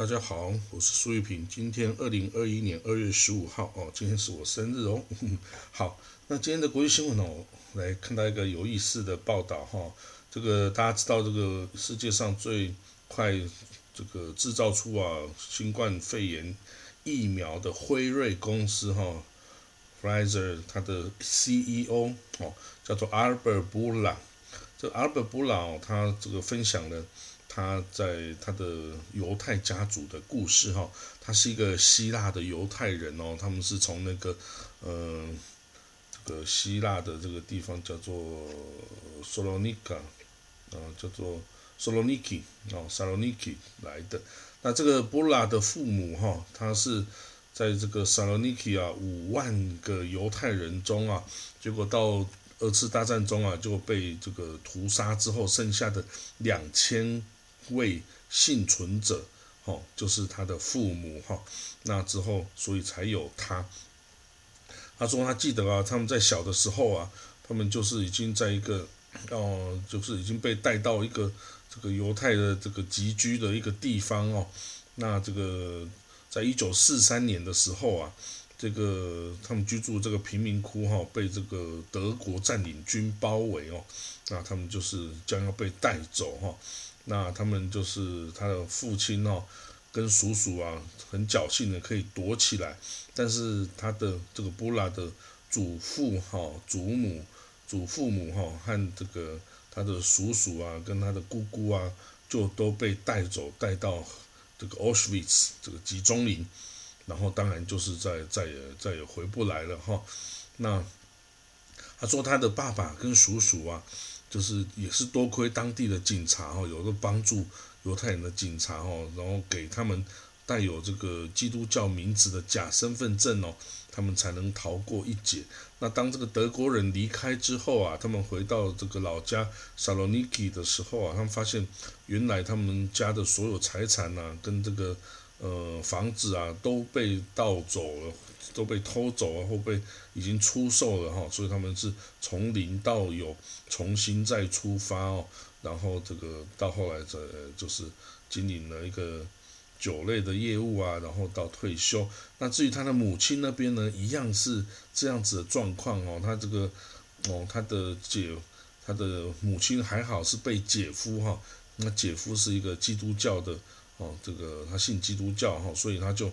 大家好，我是苏玉平。今天二零二一年二月十五号哦，今天是我生日哦。好，那今天的国际新闻呢哦，来看到一个有意思的报道哈。这个大家知道，这个世界上最快这个制造出啊新冠肺炎疫苗的辉瑞公司哈，Pfizer 它的 CEO 哦叫做 Albert Bourla。这 Albert Bourla 他这个分享了。他在他的犹太家族的故事哈，他是一个希腊的犹太人哦，他们是从那个呃这个希腊的这个地方叫做 Salonika 啊，叫做 Saloniki 哦，Saloniki 来的。那这个波拉的父母哈，他是在这个 Saloniki 啊五万个犹太人中啊，结果到二次大战中啊就被这个屠杀之后，剩下的两千。为幸存者，哈，就是他的父母，哈，那之后，所以才有他。他说他记得啊，他们在小的时候啊，他们就是已经在一个，哦，就是已经被带到一个这个犹太的这个集居的一个地方哦。那这个在一九四三年的时候啊，这个他们居住这个贫民窟哈，被这个德国占领军包围哦，那他们就是将要被带走哈。那他们就是他的父亲哦，跟叔叔啊，很侥幸的可以躲起来，但是他的这个布拉的祖父哈、祖母、祖父母哈和这个他的叔叔啊，跟他的姑姑啊，就都被带走，带到这个 Auschwitz 这个集中营，然后当然就是再再也再也回不来了哈。那他说他的爸爸跟叔叔啊。就是也是多亏当地的警察哦，有个帮助犹太人的警察哦，然后给他们带有这个基督教名字的假身份证哦，他们才能逃过一劫。那当这个德国人离开之后啊，他们回到这个老家萨罗尼基的时候啊，他们发现原来他们家的所有财产呐，跟这个呃房子啊都被盗走了。都被偷走了，或被已经出售了哈，所以他们是从零到有，重新再出发哦，然后这个到后来这就是经营了一个酒类的业务啊，然后到退休。那至于他的母亲那边呢，一样是这样子的状况哦，他这个哦，他的姐，他的母亲还好是被姐夫哈，那姐夫是一个基督教的哦，这个他信基督教哈，所以他就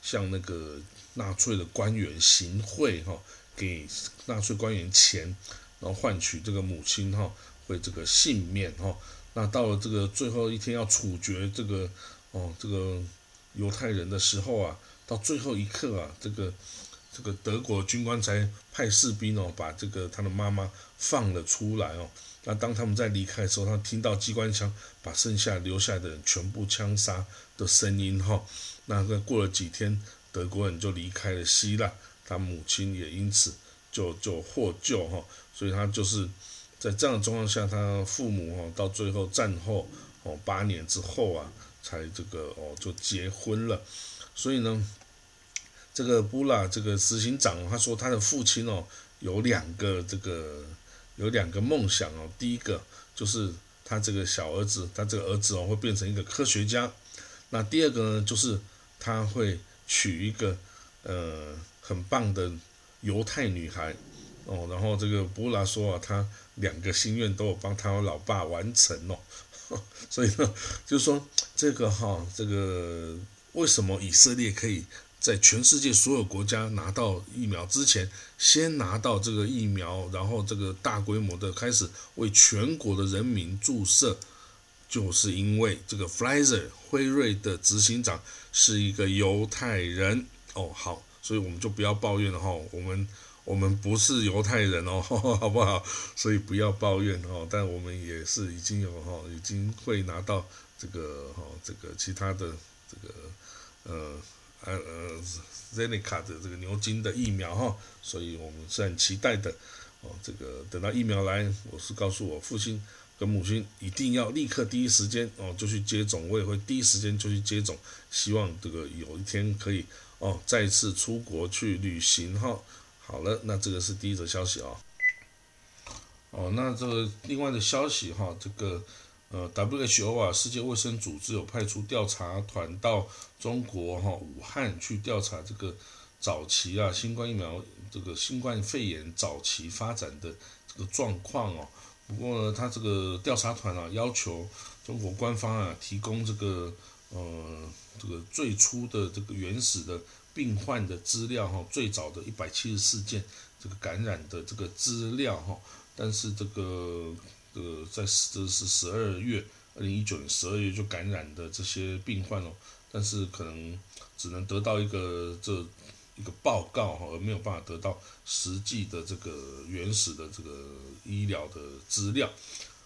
向那个。纳粹的官员行贿哈，给纳粹官员钱，然后换取这个母亲哈会这个幸免哈。那到了这个最后一天要处决这个哦这个犹太人的时候啊，到最后一刻啊，这个这个德国军官才派士兵哦把这个他的妈妈放了出来哦。那当他们在离开的时候，他听到机关枪把剩下留下来的人全部枪杀的声音哈。那个过了几天。德国人就离开了希腊，他母亲也因此就就获救哈，所以他就是在这样的状况下，他父母哈到最后战后哦八年之后啊，才这个哦就结婚了。所以呢，这个布拉这个执行长他说他的父亲哦有两个这个有两个梦想哦，第一个就是他这个小儿子，他这个儿子哦会变成一个科学家，那第二个呢就是他会。娶一个呃很棒的犹太女孩哦，然后这个布拉说啊，他两个心愿都有帮他老爸完成哦，所以呢，就是说这个哈，这个为什么以色列可以在全世界所有国家拿到疫苗之前，先拿到这个疫苗，然后这个大规模的开始为全国的人民注射？就是因为这个 Pfizer 辉瑞的执行长是一个犹太人哦，好，所以我们就不要抱怨了哈，我们我们不是犹太人哦，好不好？所以不要抱怨哦，但我们也是已经有哈，已经会拿到这个哈，这个其他的这个呃呃呃 Zeneca 的这个牛津的疫苗哈，所以我们是很期待的哦，这个等到疫苗来，我是告诉我父亲。跟母亲一定要立刻第一时间哦就去接种，我也会第一时间就去接种，希望这个有一天可以哦再次出国去旅行哈。好了，那这个是第一则消息啊。哦，那这个另外的消息哈，这个呃，WHO 啊，世界卫生组织有派出调查团到中国哈武汉去调查这个早期啊新冠疫苗这个新冠肺炎早期发展的这个状况哦。不过呢，他这个调查团啊要求中国官方啊提供这个呃这个最初的这个原始的病患的资料哈，最早的一百七十四件这个感染的这个资料哈，但是这个。呃，在这是十二月，二零一九年十二月就感染的这些病患哦，但是可能只能得到一个这一个报告哈，而没有办法得到实际的这个原始的这个医疗的资料。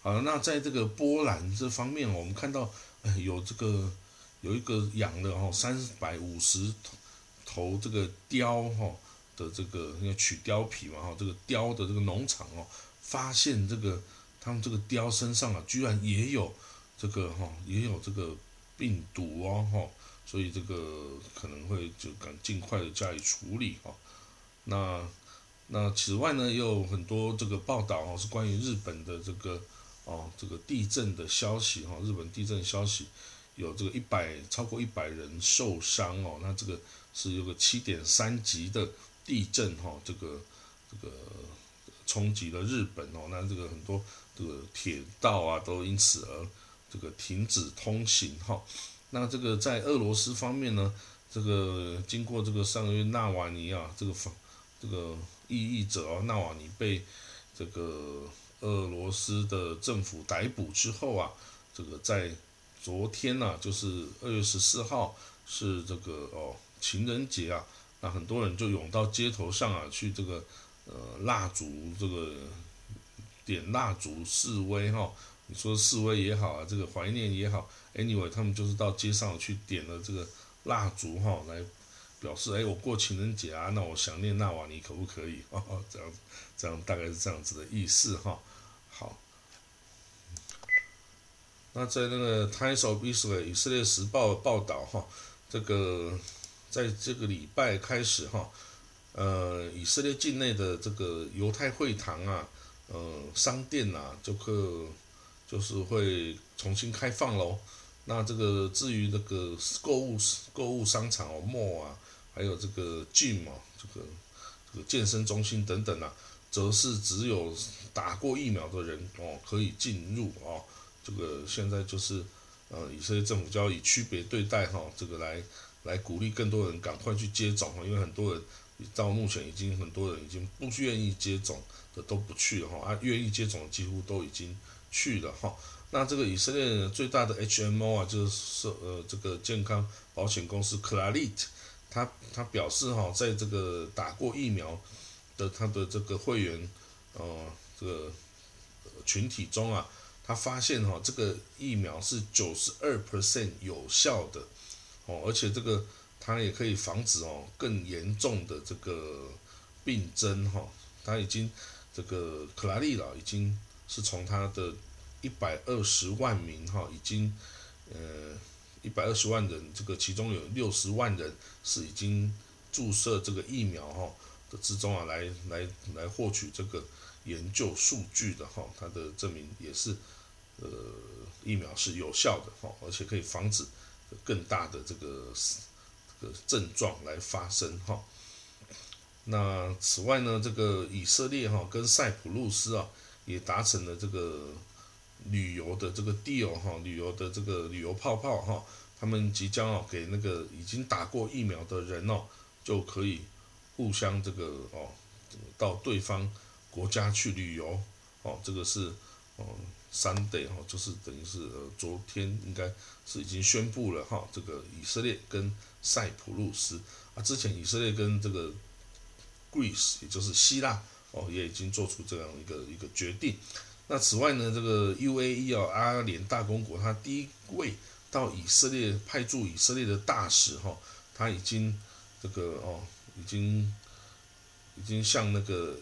好，那在这个波兰这方面，我们看到有这个有一个养的哈三百五十头这个貂哈的这个要取貂皮嘛哈，这个貂的这个农场哦，发现这个。他们这个雕身上啊，居然也有这个哈，也有这个病毒哦哈，所以这个可能会就赶尽快的加以处理哈。那那此外呢，也有很多这个报道哦，是关于日本的这个哦这个地震的消息哈，日本地震消息有这个一百超过一百人受伤哦，那这个是有个七点三级的地震哈，这个这个冲击了日本哦，那这个很多。这个铁道啊，都因此而这个停止通行哈。那这个在俄罗斯方面呢，这个经过这个上个月纳瓦尼啊，这个访这个异议者啊，纳瓦尼被这个俄罗斯的政府逮捕之后啊，这个在昨天呢，就是二月十四号是这个哦情人节啊，那很多人就涌到街头上啊，去这个呃蜡烛这个。点蜡烛示威哈，你说示威也好啊，这个怀念也好，anyway，他们就是到街上去点了这个蜡烛哈，来表示哎，我过情人节啊，那我想念纳瓦尼可不可以？哦，这样，这样大概是这样子的意思哈。好，那在那个《Times of Israel》以色列时报报道哈，这个在这个礼拜开始哈，呃，以色列境内的这个犹太会堂啊。呃，商店呐，就可就是会重新开放喽。那这个至于这个购物购物商场哦，mall 啊，还有这个 gym 啊，这个这个健身中心等等啊，则是只有打过疫苗的人哦可以进入哦。这个现在就是呃，以色列政府就要以区别对待哈，这个来来鼓励更多人赶快去接种哈，因为很多人到目前已经很多人已经不愿意接种。的都不去了哈，啊，愿意接种几乎都已经去了哈。那这个以色列最大的 HMO 啊，就是呃这个健康保险公司 Clarit，他他表示哈，在这个打过疫苗的他的这个会员呃这个群体中啊，他发现哈这个疫苗是九十二 percent 有效的哦，而且这个它也可以防止哦更严重的这个病症哈，它已经。这个克拉利了，已经是从他的一百二十万名哈，已经呃一百二十万人，这个其中有六十万人是已经注射这个疫苗哈的之中啊，来来来获取这个研究数据的哈，它的证明也是呃疫苗是有效的哈，而且可以防止更大的这个的症状来发生哈。那此外呢，这个以色列哈跟塞浦路斯啊也达成了这个旅游的这个 deal 哈，旅游的这个旅游泡泡哈，他们即将哦给那个已经打过疫苗的人哦就可以互相这个哦到对方国家去旅游哦，这个是哦 Sunday 哈，就是等于是呃昨天应该是已经宣布了哈，这个以色列跟塞浦路斯啊，之前以色列跟这个 Greece，也就是希腊哦，也已经做出这样一个一个决定。那此外呢，这个 UAE 哦，阿联大公国，他第一位到以色列派驻以色列的大使哈，他已经这个哦，已经已经向那个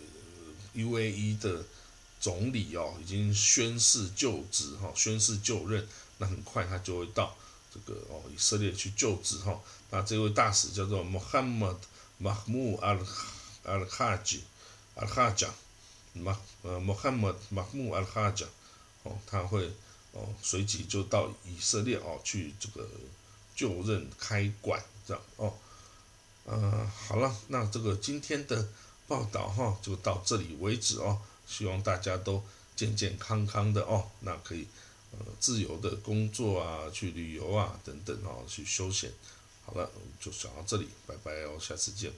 UAE 的总理哦，已经宣誓就职哈，宣誓就任。那很快他就会到这个哦以色列去就职哈。那这位大使叫做 Mohammed Mahmoud Al。阿尔哈吉，阿尔哈贾，马呃穆罕默马穆阿尔哈贾，哦，他会哦，随即就到以色列哦去这个就任开馆这样哦。呃，好了，那这个今天的报道哈就到这里为止哦，希望大家都健健康康的哦，那可以呃自由的工作啊，去旅游啊等等哦，去休闲。好了，就讲到这里，拜拜哦，下次见。